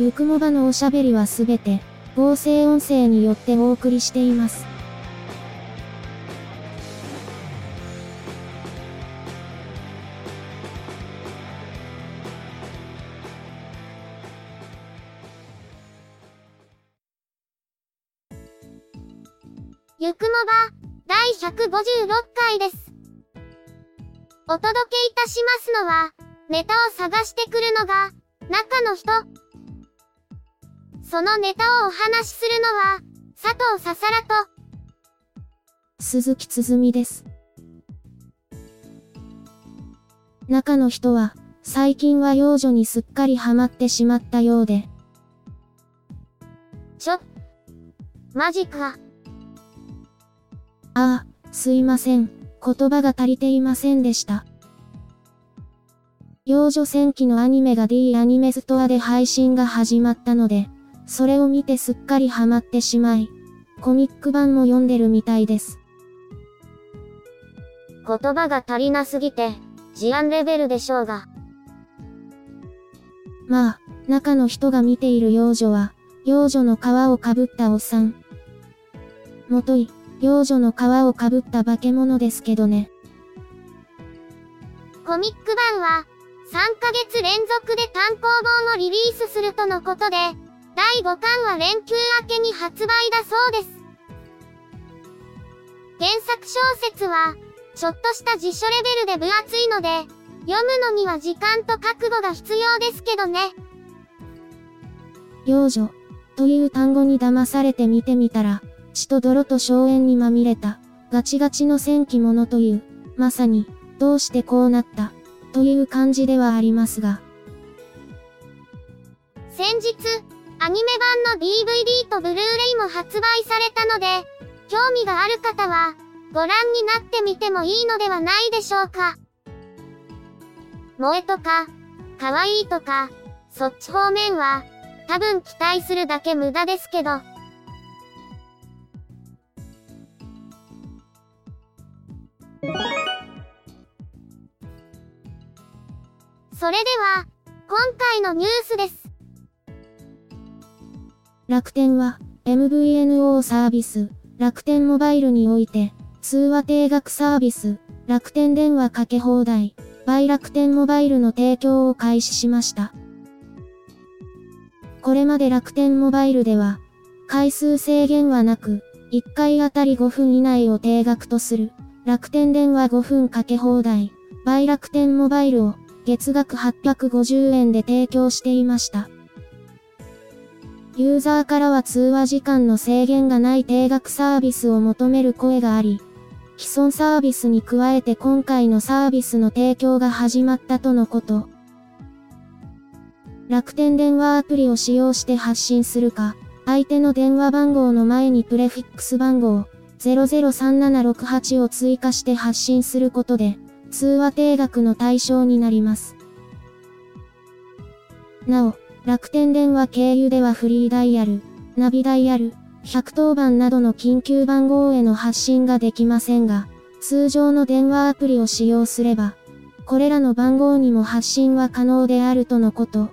ゆくもばのおしゃべりはすべて、合成音声によってお送りしています。ゆくもば、第156回です。お届けいたしますのは、ネタを探してくるのが、中の人。そのネタをお話しするのは、佐藤ささらと、鈴木つづみです。中の人は、最近は幼女にすっかりハマってしまったようで。ちょ、マジか。ああ、すいません。言葉が足りていませんでした。幼女戦記のアニメが D アニメストアで配信が始まったので、それを見てすっかりハマってしまい、コミック版も読んでるみたいです。言葉が足りなすぎて、事案レベルでしょうが。まあ、中の人が見ている幼女は、幼女の皮をかぶったおっさん。もとい、幼女の皮をかぶった化け物ですけどね。コミック版は、3ヶ月連続で単行本をリリースするとのことで、第5巻は連休明けに発売だそうです。原作小説は、ちょっとした辞書レベルで分厚いので、読むのには時間と覚悟が必要ですけどね。幼女、という単語に騙されて見てみたら、血と泥と硝煙にまみれた、ガチガチの戦記物という、まさに、どうしてこうなった、という感じではありますが。先日、アニメ版の DVD とブルーレイも発売されたので、興味がある方は、ご覧になってみてもいいのではないでしょうか。萌えとか、可愛いとか、そっち方面は、多分期待するだけ無駄ですけど。それでは、今回のニュースです。楽天は、MVNO サービス、楽天モバイルにおいて、通話定額サービス、楽天電話かけ放題、 by 楽天モバイルの提供を開始しました。これまで楽天モバイルでは、回数制限はなく、1回あたり5分以内を定額とする、楽天電話5分かけ放題、 by 楽天モバイルを月額850円で提供していました。ユーザーからは通話時間の制限がない定額サービスを求める声があり、既存サービスに加えて今回のサービスの提供が始まったとのこと。楽天電話アプリを使用して発信するか、相手の電話番号の前にプレフィックス番号003768を追加して発信することで、通話定額の対象になります。なお、楽天電話経由ではフリーダイヤル、ナビダイヤル、110番などの緊急番号への発信ができませんが、通常の電話アプリを使用すれば、これらの番号にも発信は可能であるとのこと。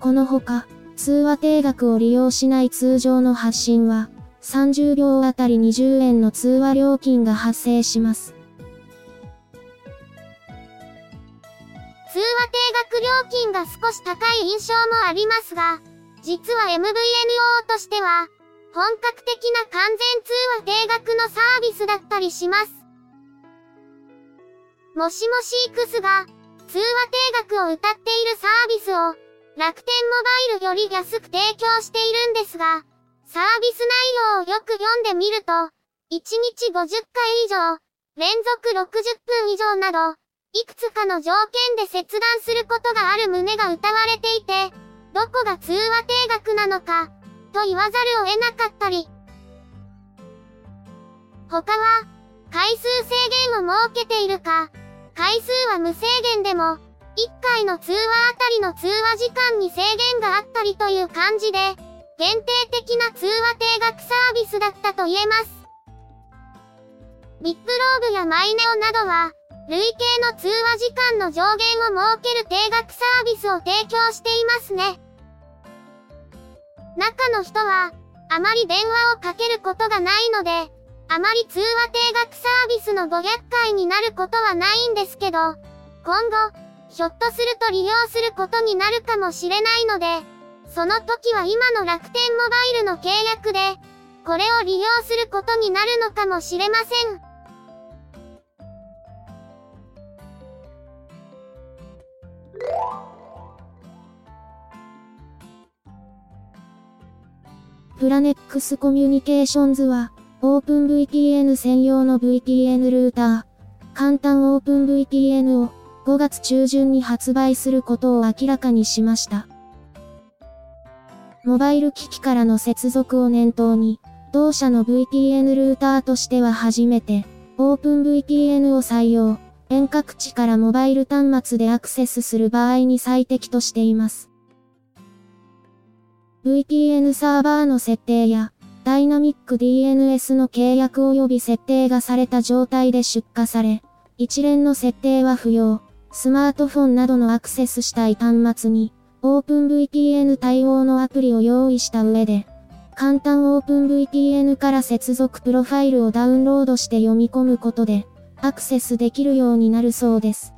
このほか、通話定額を利用しない通常の発信は、30秒あたり20円の通話料金が発生します。通話定額料金が少し高い印象もありますが、実は MVNO としては、本格的な完全通話定額のサービスだったりします。もしもし X が、通話定額を歌っているサービスを、楽天モバイルより安く提供しているんですが、サービス内容をよく読んでみると、1日50回以上、連続60分以上など、いくつかの条件で切断することがある旨が謳われていて、どこが通話定額なのか、と言わざるを得なかったり。他は、回数制限を設けているか、回数は無制限でも、1回の通話あたりの通話時間に制限があったりという感じで、限定的な通話定額サービスだったと言えます。ビップローグやマイネオなどは、累計の通話時間の上限を設ける定額サービスを提供していますね。中の人は、あまり電話をかけることがないので、あまり通話定額サービスの500回になることはないんですけど、今後、ひょっとすると利用することになるかもしれないので、その時は今の楽天モバイルの契約で、これを利用することになるのかもしれません。プラネックスコミュニケーションズは、OpenVPN 専用の VPN ルーター、簡単 OpenVPN を5月中旬に発売することを明らかにしました。モバイル機器からの接続を念頭に、同社の VPN ルーターとしては初めて、OpenVPN を採用、遠隔地からモバイル端末でアクセスする場合に最適としています。VPN サーバーの設定や、ダイナミック DNS の契約及び設定がされた状態で出荷され、一連の設定は不要。スマートフォンなどのアクセスしたい端末に、OpenVPN 対応のアプリを用意した上で、簡単 OpenVPN から接続プロファイルをダウンロードして読み込むことで、アクセスできるようになるそうです。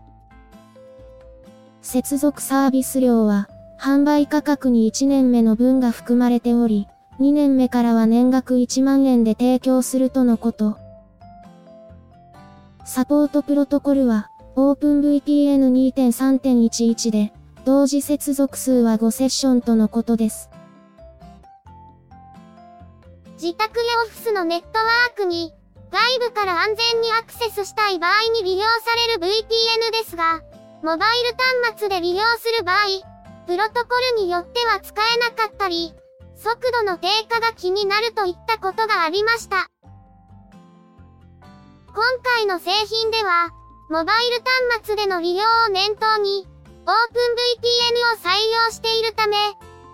接続サービス料は、販売価格に1年目の分が含まれており、2年目からは年額1万円で提供するとのこと。サポートプロトコルは、OpenVPN2.3.11 で、同時接続数は5セッションとのことです。自宅やオフィスのネットワークに、外部から安全にアクセスしたい場合に利用される VPN ですが、モバイル端末で利用する場合、プロトコルによっては使えなかったり、速度の低下が気になるといったことがありました。今回の製品では、モバイル端末での利用を念頭に、OpenVPN を採用しているため、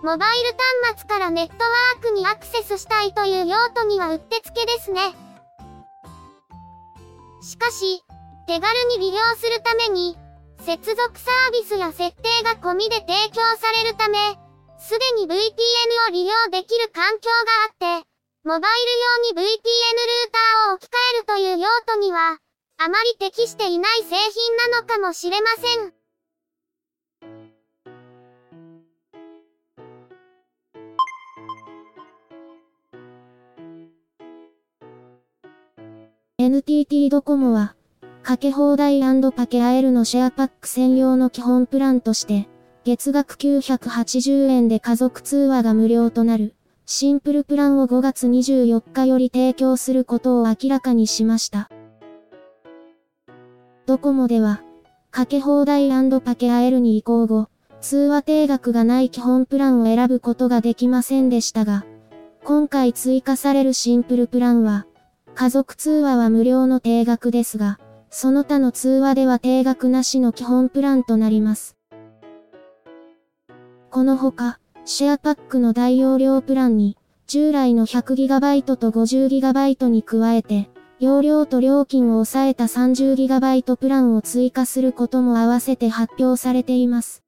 モバイル端末からネットワークにアクセスしたいという用途にはうってつけですね。しかし、手軽に利用するために、接続サービスや設定が込みで提供されるため、すでに VPN を利用できる環境があって、モバイル用に VPN ルーターを置き換えるという用途には、あまり適していない製品なのかもしれません。NTT ドコモは、かけ放題パケアエルのシェアパック専用の基本プランとして、月額980円で家族通話が無料となる、シンプルプランを5月24日より提供することを明らかにしました。ドコモでは、かけ放題パケアエルに移行後、通話定額がない基本プランを選ぶことができませんでしたが、今回追加されるシンプルプランは、家族通話は無料の定額ですが、その他の通話では定額なしの基本プランとなります。このほか、シェアパックの大容量プランに、従来の 100GB と 50GB に加えて、容量と料金を抑えた 30GB プランを追加することも合わせて発表されています。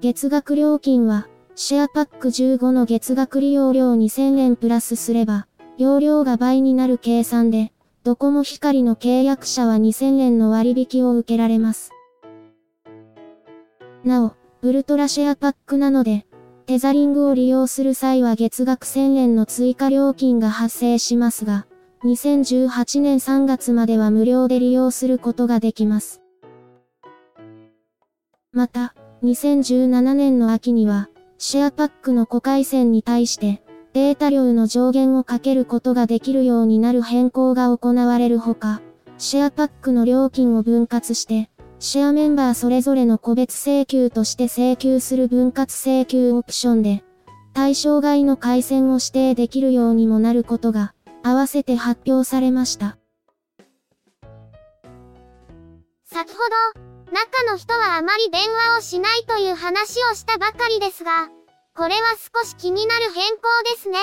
月額料金は、シェアパック15の月額利用料2000円プラスすれば、容量が倍になる計算で、ドコモ光の契約者は2000円の割引を受けられます。なお、ウルトラシェアパックなので、テザリングを利用する際は月額1000円の追加料金が発生しますが、2018年3月までは無料で利用することができます。また、2017年の秋には、シェアパックの5回線に対して、データ量の上限をかけることができるようになる変更が行われるほか、シェアパックの料金を分割して、シェアメンバーそれぞれの個別請求として請求する分割請求オプションで、対象外の回線を指定できるようにもなることが、合わせて発表されました。先ほど、中の人はあまり電話をしないという話をしたばかりですが、これは少し気になる変更ですね。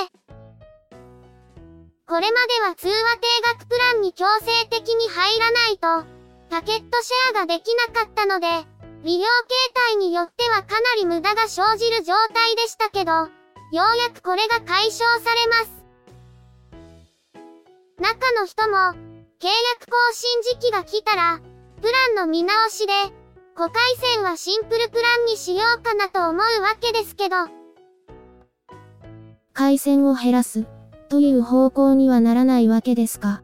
これまでは通話定額プランに強制的に入らないと、パケットシェアができなかったので、利用形態によってはかなり無駄が生じる状態でしたけど、ようやくこれが解消されます。中の人も、契約更新時期が来たら、プランの見直しで、5回線はシンプルプランにしようかなと思うわけですけど。回線を減らす、という方向にはならないわけですか。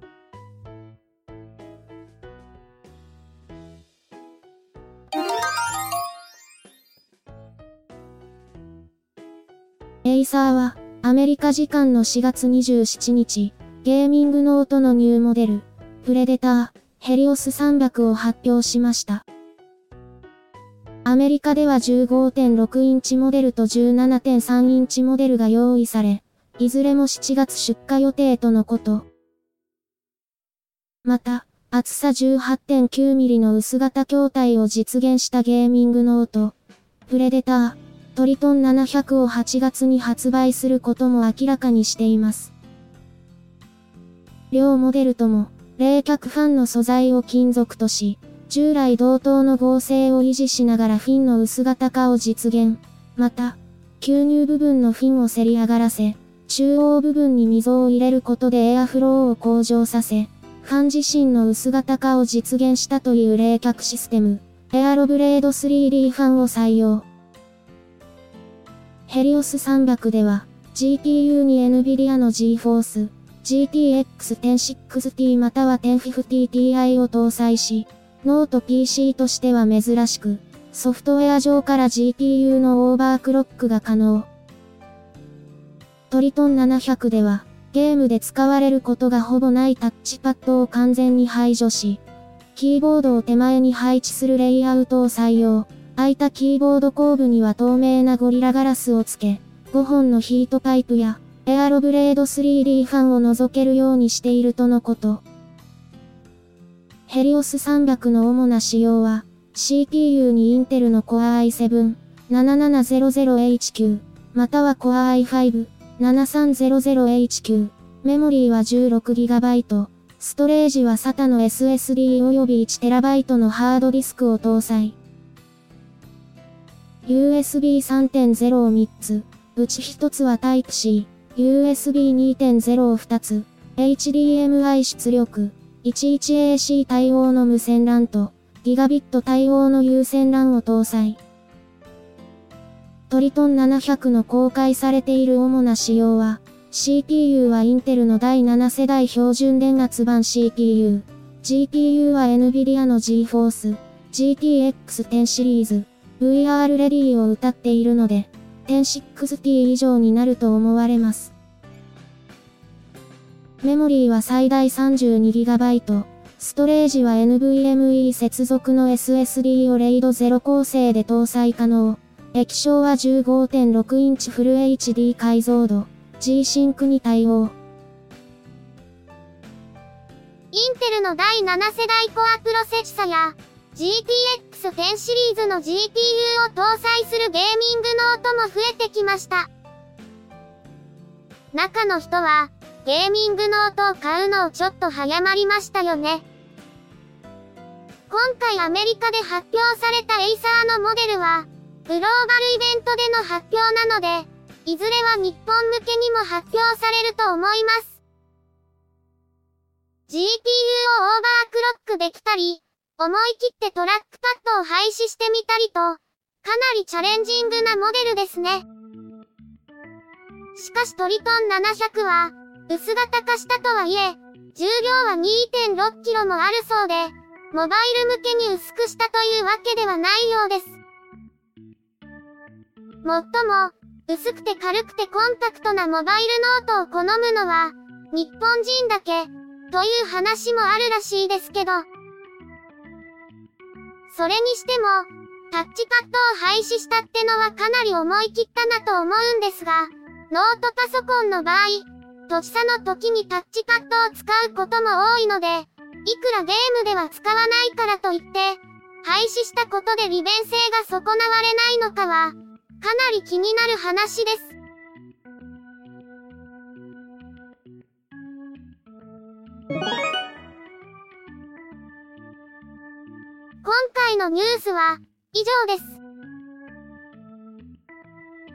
Acer は、アメリカ時間の4月27日、ゲーミングノートのニューモデル、 Predator、Helios 300を発表しました。アメリカでは15.6インチモデルと17.3インチモデルが用意され、いずれも7月出荷予定とのこと。また、厚さ 18.9mm の薄型筐体を実現したゲーミングノート、プレデター、トリトン700を8月に発売することも明らかにしています。両モデルとも、冷却ファンの素材を金属とし、従来同等の合成を維持しながらフィンの薄型化を実現。また、吸入部分のフィンをせり上がらせ、中央部分に溝を入れることでエアフローを向上させ、ファン自身の薄型化を実現したという冷却システム、AeroBlade 3D ファンを採用。 Helios 300では、GPU に NVIDIA の GeForce、GTX 1060T または 1050Ti を搭載し、ノート PC としては珍しく、ソフトウェア上から GPU のオーバークロックが可能。 Triton 700では、ゲームで使われることがほぼないタッチパッドを完全に排除し、キーボードを手前に配置するレイアウトを採用。空いたキーボード後部には透明なゴリラガラスをつけ、5本のヒートパイプや、エアロブレード 3D ファンを覗けるようにしているとのこと。ヘリオス300の主な仕様は、CPU にインテルの Core i7、7700HQ、または Core i5、7300HQ、メモリーは 16GB、ストレージは SATA の SSD 及び 1TB のハードディスクを搭載。USB 3.0を3つ、うち1つは Type-C、USB 2.0を2つ、HDMI 出力、11AC 対応の無線 LAN と、ギガビット対応の有線 LAN を搭載。トリトン700の公開されている主な仕様は、CPU はインテルの第7世代標準電圧版 CPU、GPU は NVIDIA の GForce、GTX10 シリーズ、VR レディーを歌っているので、1060t 以上になると思われます。メモリーは最大 32GB、ストレージは NVMe 接続の SSD をレイド0構成で搭載可能。液晶は15.6インチフル HD 解像度、G-Sync に対応。インテルの第7世代コアプロセッサや、GTX10 シリーズの GPU を搭載するゲーミングノートも増えてきました。中の人は、ゲーミングノートを買うのをちょっと早まりましたよね。今回アメリカで発表された Acer のモデルは、グローバルイベントでの発表なので、いずれは日本向けにも発表されると思います。GPU をオーバークロックできたり、思い切ってトラックパッドを廃止してみたりと、かなりチャレンジングなモデルですね。しかし Triton 700は、薄型化したとはいえ、重量は 2.6kg もあるそうで、モバイル向けに薄くしたというわけではないようです。もっとも、薄くて軽くてコンパクトなモバイルノートを好むのは、日本人だけ、という話もあるらしいですけど。それにしても、タッチパッドを廃止したってのはかなり思い切ったなと思うんですが、ノートパソコンの場合、としさの時にタッチパッドを使うことも多いので、いくらゲームでは使わないからといって、廃止したことで利便性が損なわれないのかは、かなり気になる話です。今回のニュースは以上で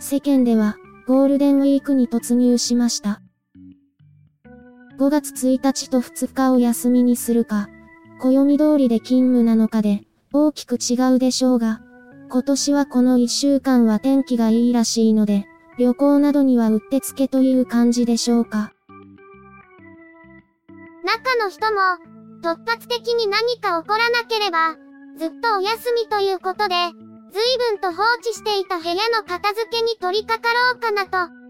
す。世間ではゴールデンウィークに突入しました。5月1日と2日を休みにするか、暦通りで勤務なのかで、大きく違うでしょうが、今年はこの1週間は天気がいいらしいので、旅行などにはうってつけという感じでしょうか。中の人も、突発的に何か起こらなければ、ずっとお休みということで、随分と放置していた部屋の片付けに取り掛かろうかなと。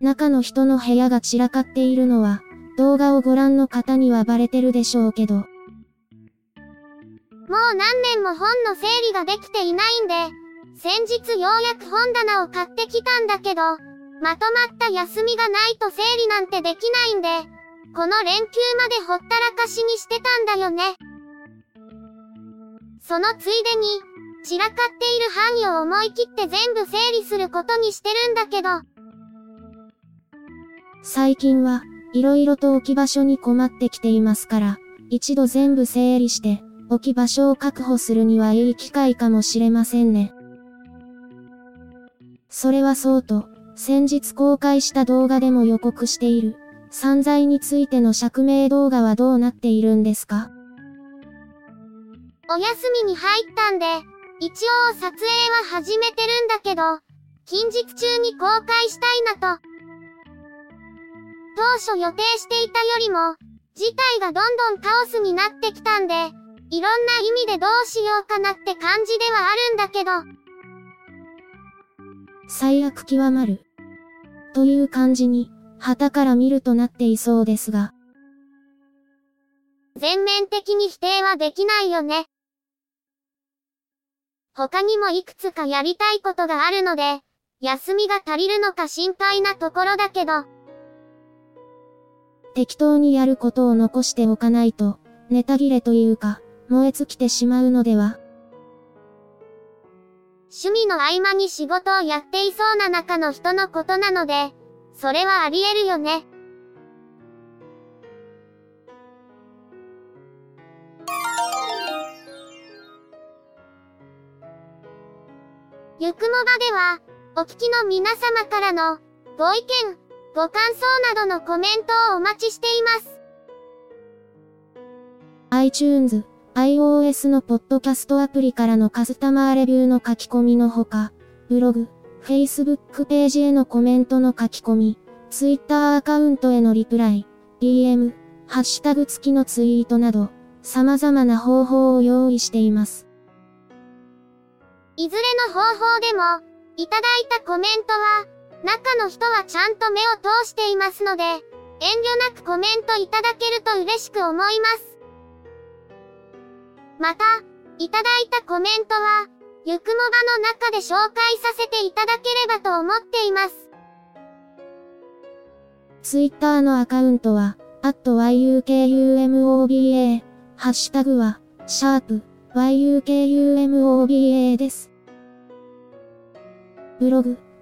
中の人の部屋が散らかっているのは、動画をご覧の方にはバレてるでしょうけど。もう何年も本の整理ができていないんで、先日ようやく本棚を買ってきたんだけど、まとまった休みがないと整理なんてできないんで、この連休までほったらかしにしてたんだよね。そのついでに、散らかっている範囲を思い切って全部整理することにしてるんだけど、最近は、色々と置き場所に困ってきていますから、一度全部整理して、置き場所を確保するにはいい機会かもしれませんね。それはそうと、先日公開した動画でも予告している、散財についての釈明動画はどうなっているんですか？お休みに入ったんで、一応撮影は始めてるんだけど、近日中に公開したいなと。当初予定していたよりも、事態がどんどんカオスになってきたんで、いろんな意味でどうしようかなって感じではあるんだけど。最悪極まる。という感じに、旗から見るとなっていそうですが。全面的に否定はできないよね。他にもいくつかやりたいことがあるので、休みが足りるのか心配なところだけど。適当にやることを残しておかないと、ネタ切れというか、燃え尽きてしまうのでは趣味の合間に仕事をやっていそうな中の人のことなので、それはあり得るよね。ゆくもばでは、お聞きの皆様からの、ご意見、ご感想などのコメントをお待ちしています。iTunes、iOS のポッドキャストアプリからのカスタマーレビューの書き込みのほか、ブログ、Facebook ページへのコメントの書き込み、Twitter アカウントへのリプライ、DM、ハッシュタグ付きのツイートなど、様々な方法を用意しています。いずれの方法でも、いただいたコメントは、中の人はちゃんと目を通していますので、遠慮なくコメントいただけると嬉しく思います。また、いただいたコメントは、ゆくもばの中で紹介させていただければと思っています。ツイッターのアカウントは、at yukumoba、ハッシュタグは、シャープ yukumoba です。ブログ、